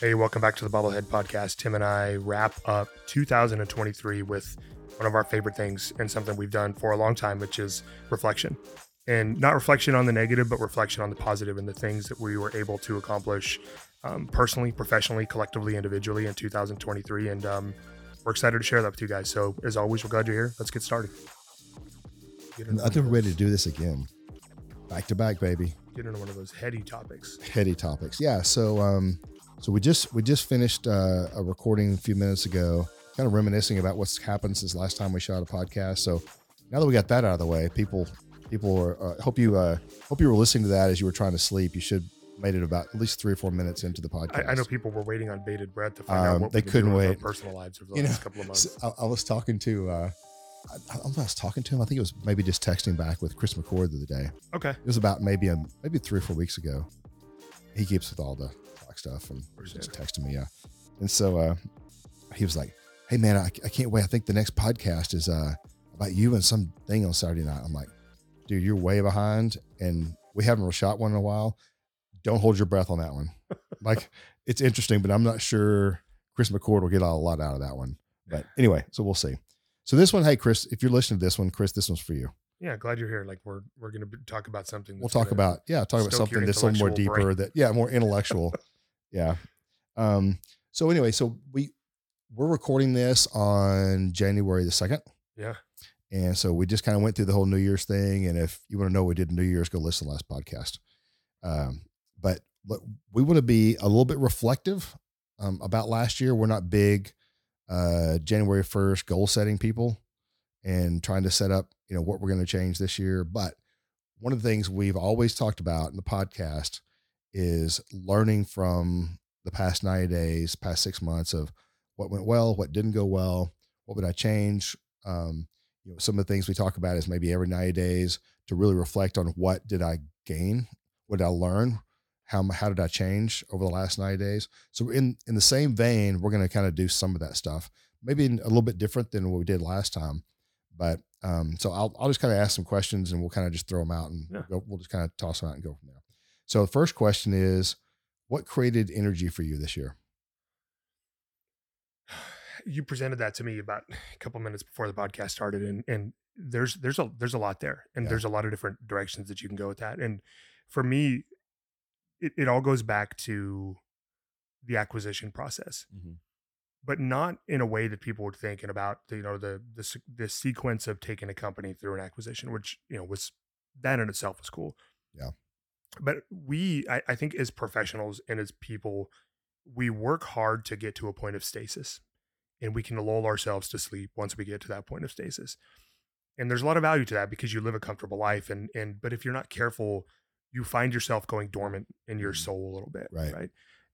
Hey, welcome back to the Bobblehead Podcast. Tim and I wrap up 2023 with one of our favorite things and something we've done for a long time, which is reflection. And not reflection on the negative, but reflection on the positive and the things that we were able to accomplish um, personally, professionally, collectively, individually in 2023. And um, we're excited to share that with you guys. So, as always, we're glad you're here. Let's get started. Get I one think we're ready to do this again. Back to back, baby. Get into one of those heady topics. Heady topics. Yeah. So, um, so we just we just finished uh, a recording a few minutes ago, kind of reminiscing about what's happened since last time we shot a podcast. So now that we got that out of the way, people people are uh, hope you uh, hope you were listening to that as you were trying to sleep. You should made it about at least three or four minutes into the podcast. I, I know people were waiting on bated breath to find out Um, what they couldn't wait. personal lives over the You know, last couple of months. I, I was talking to uh, I, I don't know if I was talking to him. I think it was maybe just texting back with Chris McCord the other day. Okay. It was about maybe a, maybe three or four weeks ago. He keeps with all the talk stuff and just texting me. Yeah. And so uh, he was like, Hey man, I, I can't wait. I think the next podcast is uh, about you and some thing on Saturday night. I'm like, dude, you're way behind and we haven't shot one in a while. Don't hold your breath on that one. like it's interesting, but I'm not sure Chris McCord will get a lot out of that one. But anyway, so we'll see. So this one, hey Chris, if you're listening to this one, Chris, this one's for you. Yeah, glad you're here. Like we're we're gonna be, talk about something. we'll talk about yeah talk about something that's a little more deeper brain. that yeah more intellectual yeah um so anyway so we we're recording this on january the 2nd Yeah. and so we just kind of went through the whole new year's thing and if you want to know what we did in new year's go listen to the last podcast um but we want to be a little bit reflective um, about last year we're not big uh january 1st goal setting people and trying to set up you know what we're going to change this year but one of the things we've always talked about in the podcast is learning from the past 90 days past six months of what went well what didn't go well what would i change? Um, you know some of the things we talk about is maybe every 90 days to really reflect on what did i gain? What did i learn? How, how did i change over the last 90 days? So in in the same vein we're going to kind of do some of that stuff maybe a little bit different than what we did last time but um, so I'll, I'll just kind of ask some questions and we'll kind of just throw them out and Yeah. go, we'll just kind of toss them out and go from there. So the first question is, what created energy for you this year? You presented that to me about a couple minutes before the podcast started, and and there's there's a there's a lot there, and Yeah. there's a lot of different directions that you can go with that. And for me, it, it all goes back to the acquisition process. But not in a way that people were thinking about the, you know the the the sequence of taking a company through an acquisition which you know was that in itself was cool Yeah. but we I, I think as professionals and as people we work hard to get to a point of stasis and we can lull ourselves to sleep once we get to that point of stasis and there's a lot of value to that because you live a comfortable life and and but if you're not careful you find yourself going dormant in your Mhm. soul a little bit Right. right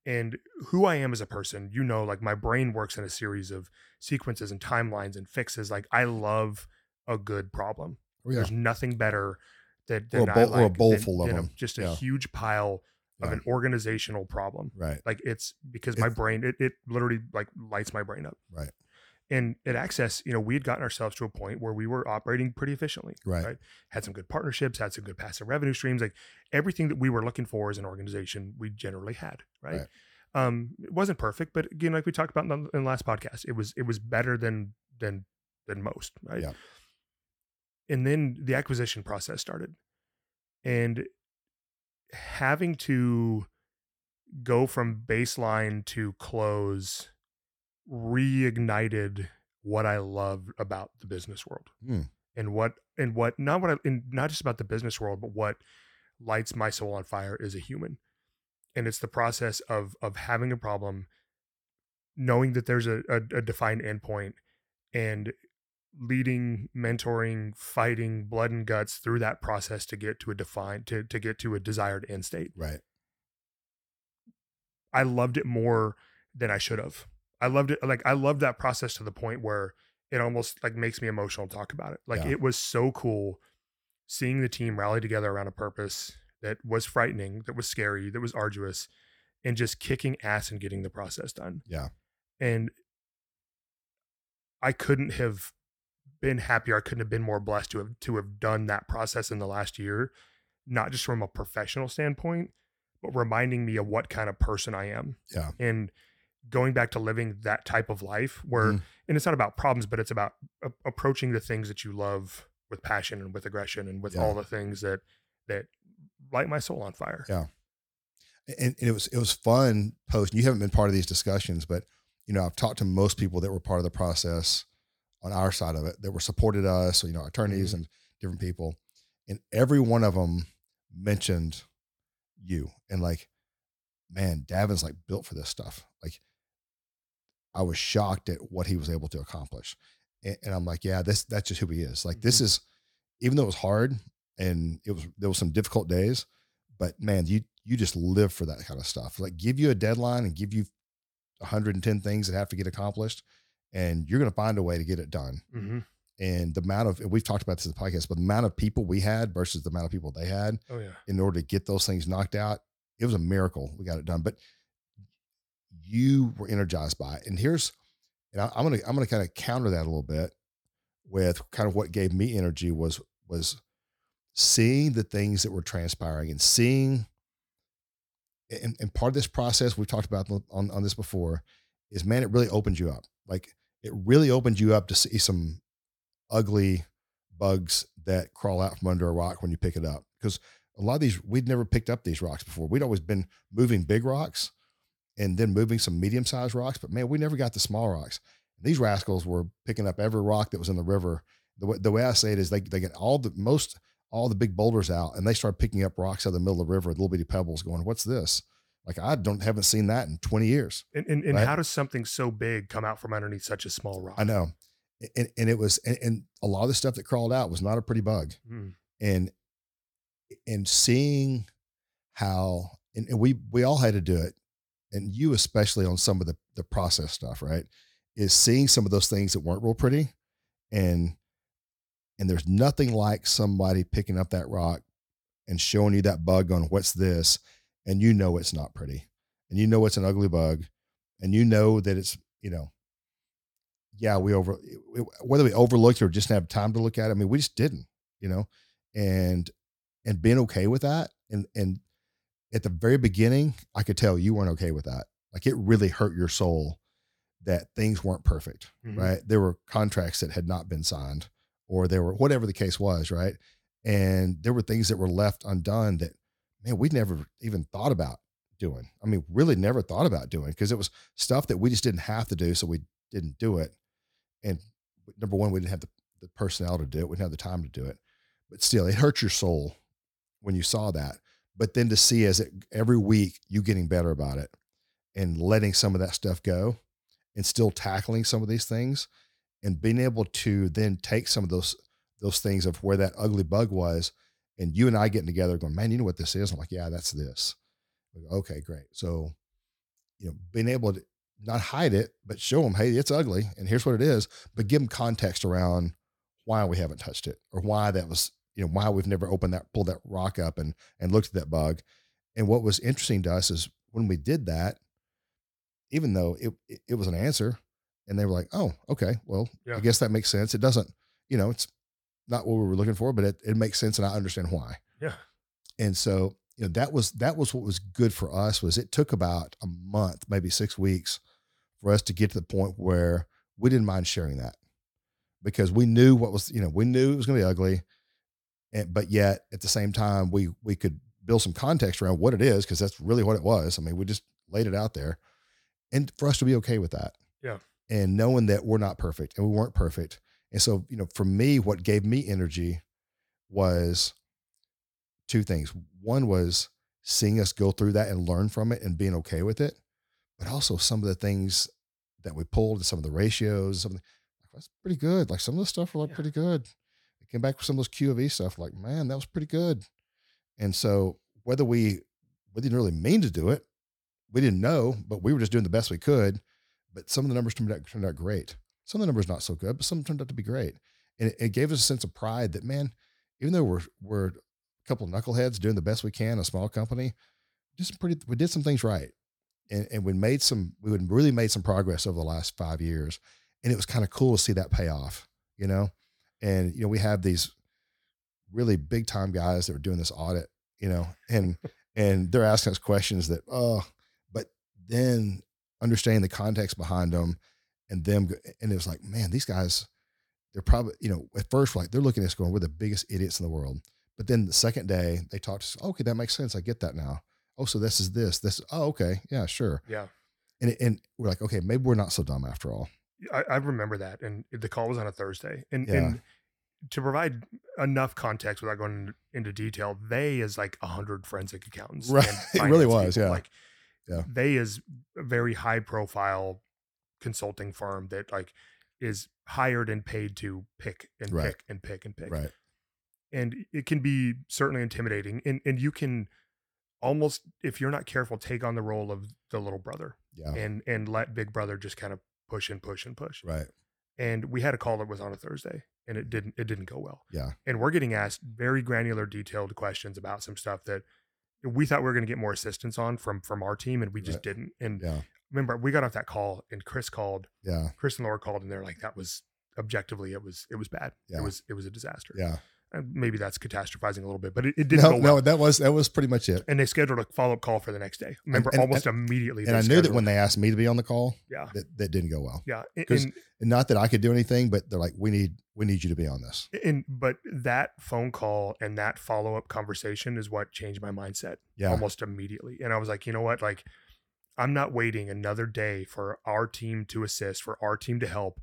and who I am as a person, you know, like my brain works in a series of sequences and timelines and fixes. Like I love a good problem. Oh, yeah. There's nothing better that Or a than or a like bowl than- full of than a- them. just a Yeah. huge pile of an organizational problem. Right. Like it's because my brain, it, it literally like lights my brain up. Right. And at Access, you know, we had gotten ourselves to a point where we were operating pretty efficiently. Right. Had some good partnerships, had some good passive revenue streams. Like everything that we were looking for as an organization, we generally had. Right. Right. Um, it wasn't perfect, but again, like we talked about in the, in the last podcast, it was it was better than than than most. Right. Yeah. And then the acquisition process started, and having to go from baseline to close reignited what I loved about the business world Hmm. and what and what not what I and not just about the business world, but what lights my soul on fire as a human. And it's the process of of having a problem, knowing that there's a, a, a defined endpoint, and leading, mentoring, fighting blood and guts through that process to get to a defined to to get to a desired end state. Right. I loved it more than I should have. I loved it like I loved that process to the point where it almost like makes me emotional to talk about it. Like Yeah. it was so cool seeing the team rally together around a purpose that was frightening, that was scary, that was arduous, and just kicking ass and getting the process done. Yeah. And I couldn't have been happier. I couldn't have been more blessed to have to have done that process in the last year, not just from a professional standpoint, but but reminding me of what kind of person I am. Yeah. And going back to living that type of life where, Mhm. and it's not about problems, but it's about a- approaching the things that you love with passion and with aggression and with Yeah. all the things that, that light my soul on fire. Yeah. and, and it was it was fun post you haven't been part of these discussions but you know i've talked to most people that were part of the process on our side of it that were supported us you know attorneys and different people and every one of them mentioned you and like man davin's like built for this stuff like i was shocked at what he was able to accomplish. And, and i'm like yeah this that's just who he is. Like this is even though it was hard and it was there was some difficult days but man you you just live for that kind of stuff. Like give you a deadline and give you 110 things that have to get accomplished and you're going to find a way to get it done. Hmm and the amount of and we've talked about this in the podcast but the amount of people we had versus the amount of people they had Oh yeah. in order to get those things knocked out it was a miracle we got it done. But you were energized by and here's and I, i'm gonna i'm gonna kind of counter that a little bit with kind of what gave me energy was was seeing the things that were transpiring and seeing and, and part of this process we've talked about on, on this before is man it really opened you up. Like it really opened you up to see some ugly bugs that crawl out from under a rock when you pick it up. Because a lot of these we'd never picked up these rocks before. We'd always been moving big rocks and then moving some medium-sized rocks but man we never got the small rocks these rascals were picking up every rock that was in the river the way, the way i say it is they, they get all the most all the big boulders out and they start picking up rocks out of the middle of the river little bitty pebbles going what's this like i don't haven't seen that in 20 years And, and, and Right. how does something so big come out from underneath such a small rock? i know and, and it was and, and a lot of the stuff that crawled out was not a pretty bug Mm. and and seeing how and, and we we all had to do it and you especially on some of the the process stuff right is seeing some of those things that weren't real pretty and and there's nothing like somebody picking up that rock and showing you that bug on what's this? and you know it's not pretty and you know it's an ugly bug and you know that it's you know yeah we over whether we overlooked or just didn't have time to look at it i mean we just didn't you know and and being okay with that and and at the very beginning i could tell you weren't okay with that. Like it really hurt your soul that things weren't perfect Mhm. right? There were contracts that had not been signed or there were whatever the case was right? And there were things that were left undone that man we'd never even thought about doing. I mean really never thought about doing because it was stuff that we just didn't have to do so we didn't do it. And number one we didn't have the, the personnel to do it we didn't have the time to do it. But still it hurt your soul when you saw that but then to see as it every week you getting better about it and letting some of that stuff go and still tackling some of these things and being able to then take some of those those things of where that ugly bug was and you and I getting together going, man, you know what this is? I'm like, yeah, that's this. Okay, great. So, you know, being able to not hide it, but show them, hey, it's ugly and here's what it is, but give them context around why we haven't touched it or why that was, you know, why we've never opened that, pulled that rock up and and looked at that bug. And what was interesting to us is when we did that, even though it it, was an answer, and they were like, "Oh, okay, well, Yeah. I guess that makes sense." It doesn't, you know, it's not what we were looking for, but it, it makes sense, and I understand why. Yeah. And so, you know, that was that was what was good for us. Was it took about a month, maybe six weeks, for us to get to the point where we didn't mind sharing that because we knew what was, you know, we knew it was going to be ugly, and but yet at the same time, we we could build some context around what it is because that's really what it was. I mean, we just laid it out there, and for us to be okay with that, Yeah. and knowing that we're not perfect and we weren't perfect, and so you know, for me, what gave me energy was two things. One was seeing us go through that and learn from it and being okay with it, but also some of the things that we pulled, some of the ratios, some of the, like, that's pretty good. Like some of the stuff were like Yeah. pretty good. It came back with some of those Q of E stuff, like, man, that was pretty good. And so whether we we didn't really mean to do it, we didn't know, but we were just doing the best we could. But some of the numbers turned out, turned out great. Some of the numbers not so good, but some turned out to be great. And it, it gave us a sense of pride that man, even though we're we're a couple of knuckleheads doing the best we can, a small company, just pretty we did some things right. And and we made some we really made some progress over the last five years. And it was kind of cool to see that pay off, you know? And you know, we have these really big time guys that were doing this audit, you know, and and they're asking us questions that oh, but then understanding the context behind them, and them, and it was like, man, these guys, they're probably you know at first like they're looking at us going, we're the biggest idiots in the world, but then the second day they talked to us, okay, that makes sense, I get that now. Oh, so this is this, this. Oh, okay, yeah, sure. Yeah. And and we're like, okay, maybe we're not so dumb after all. I, I remember that, and the call was on a Thursday, and Yeah. and to provide enough context without going into detail, they is like a hundred forensic accountants, Right. and It really was, people. yeah. Like, Yeah. they is a very high profile consulting firm that like is hired and paid to pick and Right. pick and pick and pick, Right. and it can be certainly intimidating, and and you can almost if you're not careful take on the role of the little brother Yeah. and and let big brother just kind of push and push and push Right. and we had a call that was on a Thursday and it didn't it didn't go well. Yeah. And we're getting asked very granular detailed questions about some stuff that we thought we were going to get more assistance on from from our team and we just Right. didn't. And Yeah. remember we got off that call and Chris called, Yeah. Chris and Laura called and they're like that was objectively it was it was bad. Yeah. It was it was a disaster. Yeah. And maybe that's catastrophizing a little bit, but it, it didn't No, go well. no, that was that was pretty much it. and they scheduled a follow-up call for the next day. Remember and- almost immediately. And I knew that when they asked me to be on the call, Yeah. that, that didn't go well. Yeah. 'Cause- and- And not that I could do anything, but they're like, we need we need you to be on this. and but that phone call and that follow-up conversation is what changed my mindset Yeah. almost immediately and i was like you know what like i'm not waiting another day for our team to assist for our team to help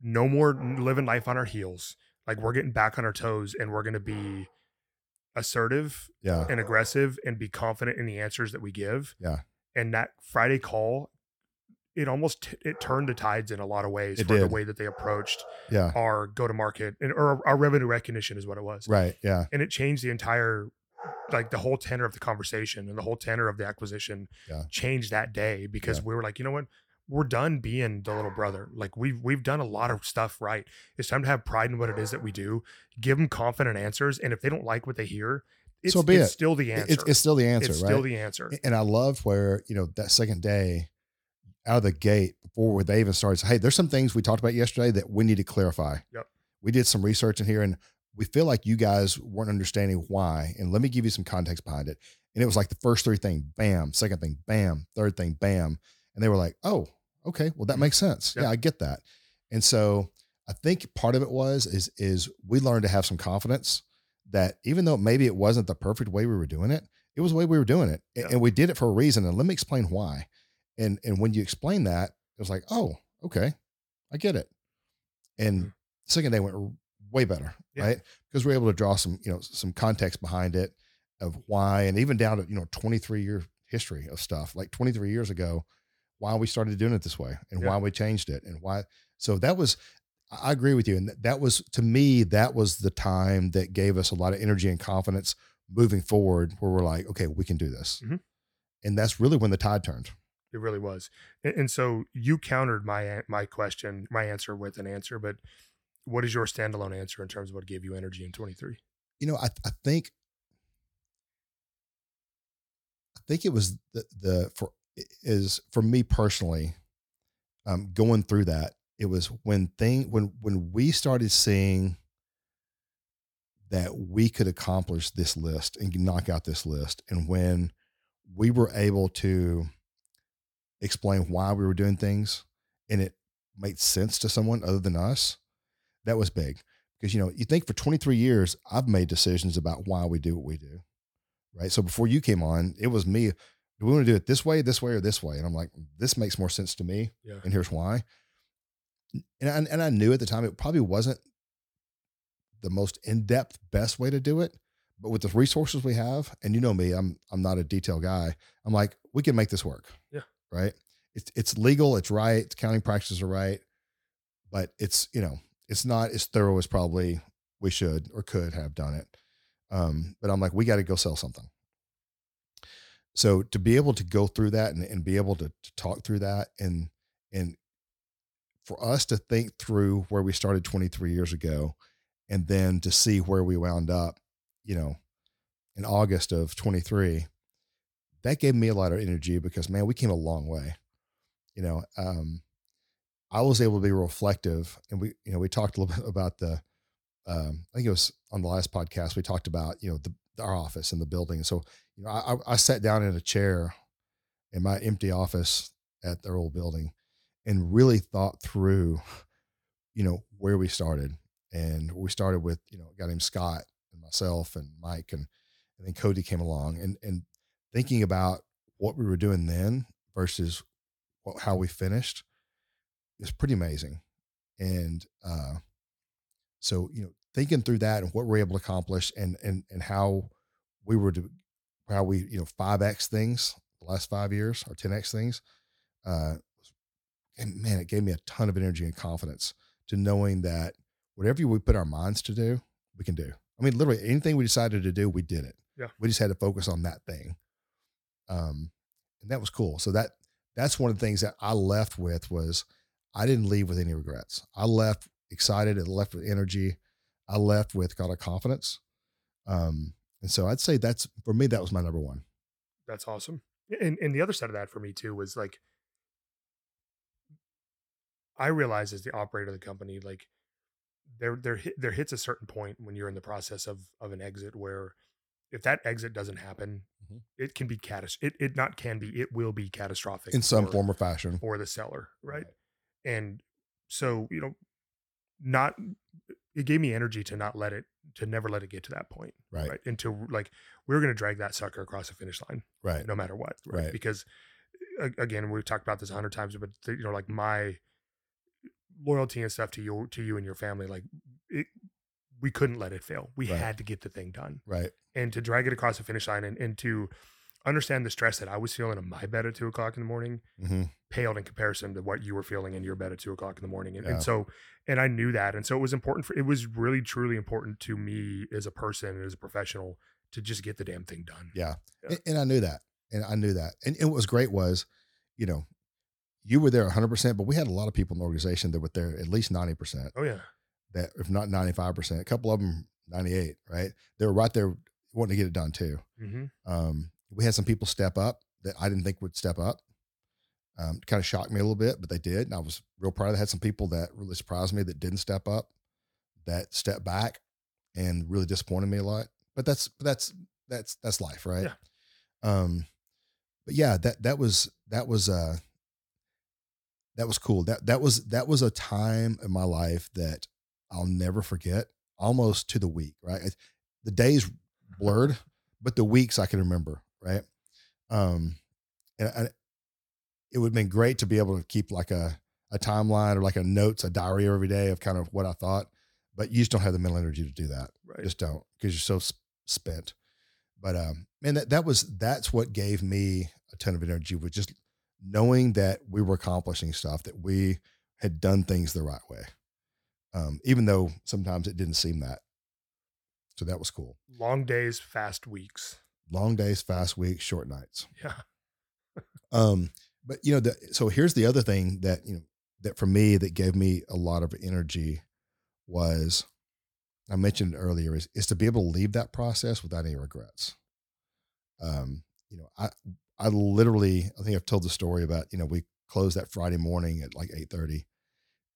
no more living life on our heels like we're getting back on our toes and we're going to be assertive Yeah. and aggressive and be confident in the answers that we give Yeah. and that friday call it almost t- it turned the tides in a lot of ways It for the way that they approached Yeah. our go to market and or our revenue recognition is what it was Right. Yeah. and it changed the entire like the whole tenor of the conversation and the whole tenor of the acquisition Yeah. changed that day because Yeah. we were like you know what we're done being the little brother like we've we've done a lot of stuff right it's time to have pride in what it is that we do give them confident answers and if they don't like what they hear it's, So be it's it. still the answer It's, it's still the answer, It's right? still the answer and I love where, you know, that second day out of the gate before they even started, hey, there's some things we talked about yesterday that we need to clarify. Yep. We did some research in here and we feel like you guys weren't understanding why. And let me give you some context behind it. And it was like the first three thing, bam, second thing, bam, third thing, bam. And they were like, oh, okay, well, that makes sense. Yep. Yeah, I get that. And so I think part of it was is is we learned to have some confidence that even though maybe it wasn't the perfect way we were doing it, it was the way we were doing it, Yeah. and we did it for a reason. And let me explain why. And and when you explain that, it was like, oh, okay, I get it. And Mhm. second day went way better, Yeah. right? Because we are able to draw some you know some context behind it of why, and even down to you know 23 year history of stuff, like 23 years ago, why we started doing it this way, and Yeah. why we changed it, and why. So that was I agree with you. And that was, to me, that was the time that gave us a lot of energy and confidence moving forward, where we're like, okay, we can do this. Mhm. And that's really when the tide turned. it really was and, and so you countered my my question my answer with an answer but what is your standalone answer in terms of what gave you energy in 23 You know, I, I think, I think it was the, the, for, is for me personally, um, going through that, it was when thing, when, when we started seeing that we could accomplish this list and knock out this list. And when we were able to explain why we were doing things and it made sense to someone other than us, that was big. Because, you know, you think for 23 years, I've made decisions about why we do what we do. Right. So before you came on, it was me. Do we want to do it this way, this way, or this way? And I'm like, this makes more sense to me. yeah And here's why. And I, and I knew at the time it probably wasn't the most in-depth best way to do it but with the resources we have and you know me i'm i'm not a detail guy i'm like we can make this work Yeah. right it's it's legal it's right accounting practices are right but it's you know it's not as thorough as probably we should or could have done it um but i'm like we got to go sell something so to be able to go through that and, and be able to, to talk through that and and for us to think through where we started 23 years ago and then to see where we wound up, you know, in August of 23, that gave me a lot of energy because man, we came a long way. You know, um, I was able to be reflective and we, you know, we talked a little bit about the, um, I think it was on the last podcast, we talked about, you know, the, our office and the building. So, you know, I, I sat down in a chair in my empty office at their old building and really thought through, you know, where we started. And we started with, you know, a guy named Scott and myself and Mike and, and then Cody came along and, and thinking about what we were doing then versus what, how we finished is pretty amazing. And, uh, so, you know, thinking through that and what we're able to accomplish and, and, and how we were to, how we, you know, 5X things the last five years or 10X things, uh, and man, it gave me a ton of energy and confidence to knowing that whatever we put our minds to do, we can do. I mean, literally anything we decided to do, we did it. Yeah. We just had to focus on that thing. Um, and that was cool. So that that's one of the things that I left with was I didn't leave with any regrets. I left excited and left with energy. I left with got a confidence. Um, and so I'd say that's for me, that was my number one. That's awesome. And and the other side of that for me too was like I realize as the operator of the company, like there there there hits a certain point when you're in the process of of an exit where if that exit doesn't happen, Mhm. it can be catas it it not can be, it will be catastrophic In some for- form or fashion. for the seller, right? Right. And so, you know, not it gave me energy to not let it to never let it get to that point, Right. right? And to like we are going to drag that sucker across the finish line Right. no matter what, right? Right. Because again, we've talked about this a hundred times, but you know, like my loyalty and stuff to you, to you and your family, like it, we couldn't let it fail. We Right. had to get the thing done, Right. and to drag it across the finish line, and, and to understand the stress that I was feeling in my bed at two o'clock in the morning hmm paled in comparison to what you were feeling in your bed at two o'clock in the morning. And, Yeah. and so, and I knew that. And so it was important for, it was really, truly important to me as a person and as a professional to just get the damn thing done. Yeah. Yeah. And, and I knew that. And I knew that. And, and what was great was, you know, you were there 100%, but we had a lot of people in the organization that were there at least 90%, Oh yeah. that if not 95%, a couple of them 98, right? They were right there wanting to get it done too. hmm Um, we had some people step up that I didn't think would step up. Um, kind of shocked me a little bit, but they did. And I was real proud. I had some people that really surprised me that didn't step up, that stepped back and really disappointed me a lot. But that's, that's, that's, that's life. Right. Yeah. Um, but yeah, that, that was, that was, uh, that was cool. That, that was, that was a time in my life that I'll never forget almost to the week. Right. The days blurred, but the weeks I can remember. Right. Um, and, and it would have been great to be able to keep like a, a timeline or like a notes, a diary every day of kind of what I thought, but you just don't have the mental energy to do that. Right. Just don't because you're so sp- spent. But um, man, that that was that's what gave me a ton of energy was just knowing that we were accomplishing stuff that we had done things the right way, um, even though sometimes it didn't seem that. So that was cool. Long days, fast weeks. Long days, fast weeks, short nights. Yeah. Um, but you know, the, so here's the other thing that you know that for me that gave me a lot of energy was I mentioned it earlier is is to be able to leave that process without any regrets. Um, you know, I I literally I think I've told the story about you know we closed that Friday morning at like eight thirty,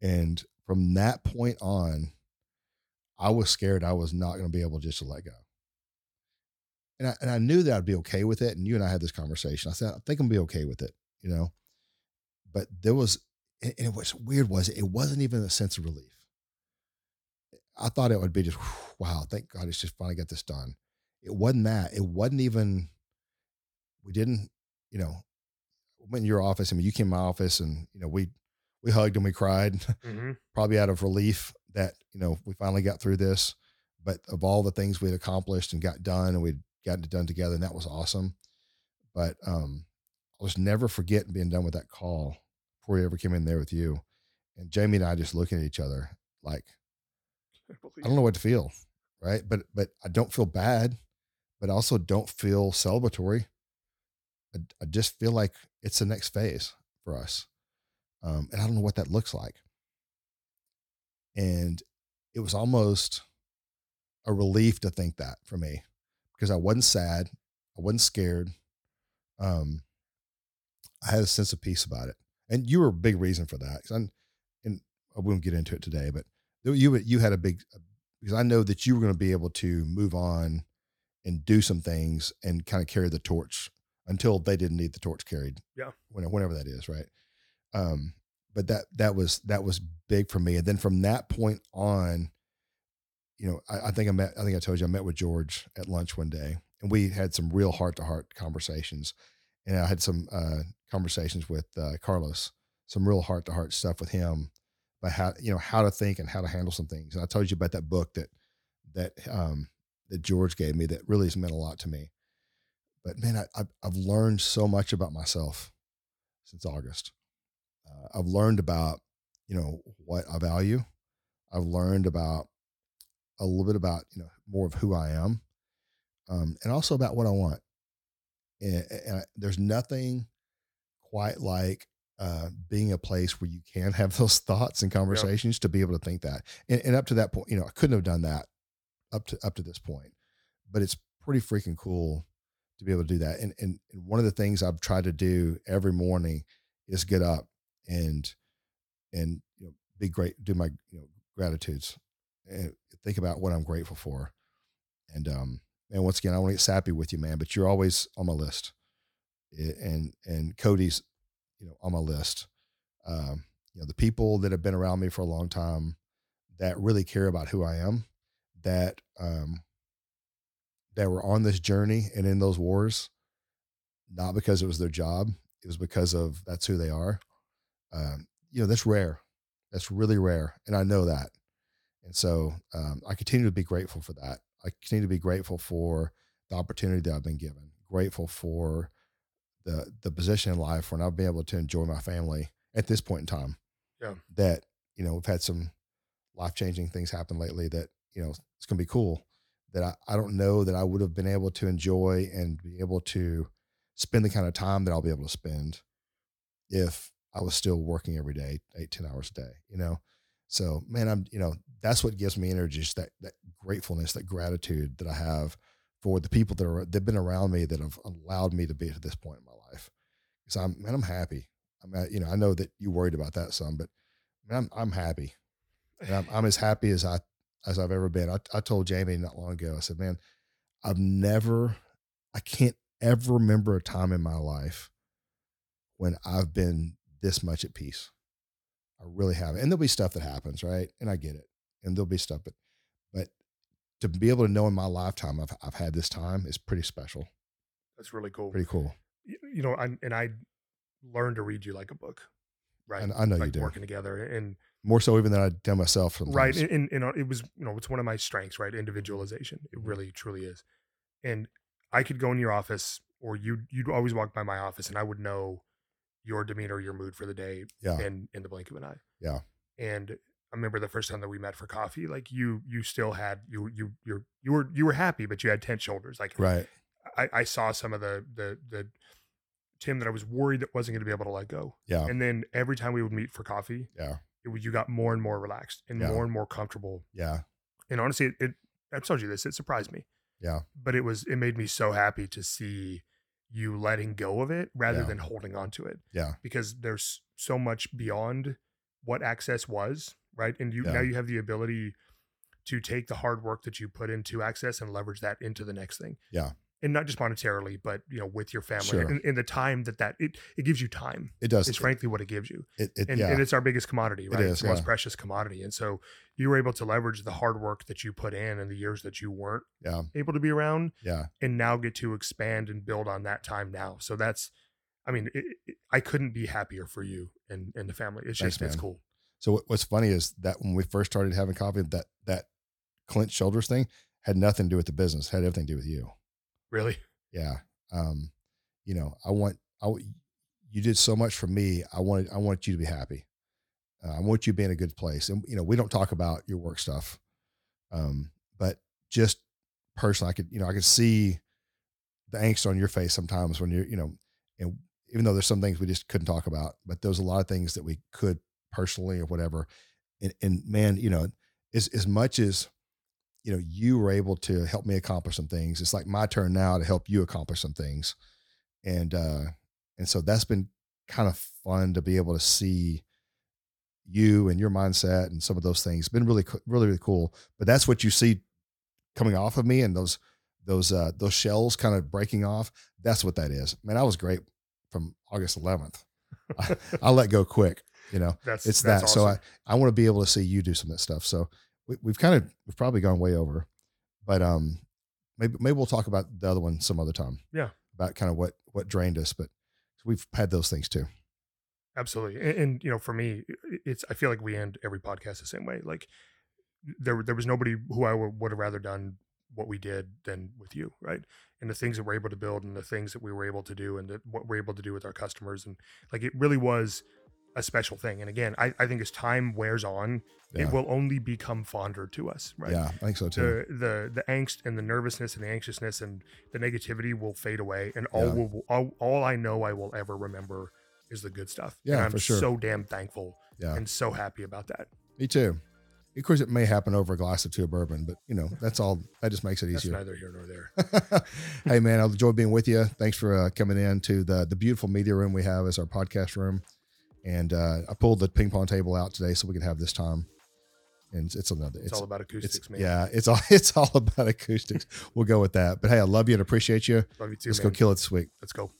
and from that point on, I was scared I was not going to be able just to let go. And I, and I knew that I'd be okay with it. And you and I had this conversation. I said, I think I'm gonna be okay with it, you know. But there was, and and what's weird was it wasn't even a sense of relief. I thought it would be just, wow, thank God it's just finally got this done. It wasn't that. It wasn't even, we didn't, you know, went in your office. I mean, you came in my office and, you know, we, we hugged and we cried, hmm probably out of relief that, you know, we finally got through this. But of all the things we'd accomplished and got done and we'd gotten it done together, and that was awesome. But um, I was never forgetting being done with that call before we ever came in there with you. And Jamie and I just looking at each other like, I don't know what to feel, right? But but I don't feel bad, but I also don't feel celebratory. I, I just feel like it's the next phase for us, um, and I don't know what that looks like. And it was almost a relief to think that for me, because I wasn't sad, I wasn't scared. Um, I had a sense of peace about it, and you were a big reason for that. I'm, and I won't get into it today, but you you had a big because I know that you were going to be able to move on and do some things and kind of carry the torch until they didn't need the torch carried. Yeah. Whenever, whenever that is, right? Um, but that that was that was big for me. And then from that point on, you know, I, I think I met I think I told you I met with George at lunch one day and we had some real heart to heart conversations. And I had some uh, conversations with uh, Carlos, some real heart to heart stuff with him about how you know how to think and how to handle some things. And I told you about that book that that um, that George gave me that really has meant a lot to me. But man, I, I've learned so much about myself since August. Uh, I've learned about you know what I value. I've learned about a little bit about you know more of who I am, um, and also about what I want. And, and there's nothing quite like uh, being a place where you can have those thoughts and conversations to be able to think that. And, and up to that point, you know, I couldn't have done that up to up to this point, but it's pretty freaking cool to be able to do that. And, and and one of the things I've tried to do every morning is get up and and you know be great, do my you know gratitudes and think about what I'm grateful for. And um and once again, I want to get sappy with you, man, but you're always on my list. And and Cody's you know on my list. Um, you know, the people that have been around me for a long time that really care about who I am, that um, that were on this journey and in those wars, not because it was their job, it was because of that's who they are. Um, you know, that's rare. That's really rare, and I know that. And so um, I continue to be grateful for that. I continue to be grateful for the opportunity that I've been given. Grateful for the the position in life when I've been able to enjoy my family at this point in time. Yeah. That, you know, we've had some life changing things happen lately that, you know, it's gonna be cool. That I, I don't know that I would have been able to enjoy and be able to spend the kind of time that I'll be able to spend if I was still working every day, eight, 10 hours a day, you know? So man, I'm, you know, that's what gives me energy, just that, that gratefulness, that gratitude that I have for the people that are that've been around me that have allowed me to be to this point in my life. Because I'm man, I'm happy. I'm at, you know I know that you worried about that some, but man, I'm I'm happy, and I'm I'm as happy as I as I've ever been. I I told Jamie not long ago. I said, man, I've never, I can't ever remember a time in my life when I've been this much at peace. I really haven't. And there'll be stuff that happens, right? And I get it. And there'll be stuff, but but to be able to know in my lifetime I've I've had this time is pretty special. That's really cool. Pretty cool. You, you know, I, and I learned to read you like a book, right? And I know like you do. Working together and More so even than I done myself. Sometimes. right, and, and, and it was you know it's one of my strengths, right? Individualization. It Mm-hmm. really truly is. And I could go in your office, or you you'd always walk by my office, and I would know your demeanor, your mood for the day, Yeah. in in the blink of an eye. Yeah. And I remember the first time that we met for coffee, like you you still had you you you you were you were happy, but you had tense shoulders. Like Right. I, I saw some of the the the Tim that I was worried that wasn't going to be able to let go. Yeah. And then every time we would meet for coffee, Yeah. it, you got more and more relaxed and Yeah. more and more comfortable. Yeah. And honestly, it, it I've told you this, it surprised me. Yeah. But it was it made me so happy to see you letting go of it rather Yeah. than holding on to it Yeah. because there's so much beyond what access was, right? And you Yeah. now you have the ability to take the hard work that you put into access and leverage that into the next thing. Yeah. And not just monetarily, but you know, with your family Sure. and, and the time that that it it gives you time. It does. Is frankly what it gives you, It, it, and, yeah. and it's our biggest commodity, right? is, it's the most precious commodity, and so you were able to leverage the hard work that you put in and the years that you weren't yeah. able to be around, Yeah. and now get to expand and build on that time now. So that's, I mean, it, it, I couldn't be happier for you and and the family. It's Thanks, just it's cool. So what's funny is that when we first started having coffee, that that clenched shoulders thing had nothing to do with the business, had everything to do with you. Really, Yeah. Um, you know, I want I you did so much for me. I wanted I want you to be happy. Uh, I want you to be in a good place. And you know, we don't talk about your work stuff. Um, but just personally, I could, you know, I could see the angst on your face sometimes when you're, you know, and even though there's some things we just couldn't talk about, but there's a lot of things that we could personally or whatever. And, and man, you know, as as much as you know you were able to help me accomplish some things, it's like my turn now to help you accomplish some things. And uh, and so that's been kind of fun to be able to see you and your mindset and some of those things. Been really, really, really cool. But that's what you see coming off of me and those those uh those shells kind of breaking off. That's what that is. Man, I was great from August 11th. I, I let go quick. You know, That's it's that's that. So. I I want to be able to see you do some of that stuff. So we, we've kind of we've probably gone way over, but um maybe maybe we'll talk about the other one some other time. Yeah. about kind of what what drained us, but we've had those things too. Absolutely. And, and you know, for me, it's I feel like we end every podcast the same way. Like there there was nobody who I would would have rather done what we did than with you, right? And the things that we're able to build and the things that we were able to do and that what we're able to do with our customers and like it really was a special thing. And again, I, I think as time wears on, Yeah. it will only become fonder to us, right? Yeah, I think so too. the the the angst and the nervousness and the anxiousness and the negativity will fade away and all Yeah. will all, all I know I will ever remember is the good stuff. and Yeah, I'm for sure. so damn thankful Yeah, and so happy about that. me too. Of course, it may happen over a glass or two of bourbon, but you know that's all. That just makes it That's easier. neither here nor there. hey man, I've enjoyed being with you. Thanks for uh, coming in to the the beautiful media room we have as our podcast room. And uh, I pulled the ping pong table out today so we could have this time. And it's, it's another. It's, all about acoustics, it's man. yeah, it's all it's all about acoustics. we'll go with that. But hey, I love you and appreciate you. Love you too, Let's man. go kill it this week. Let's go.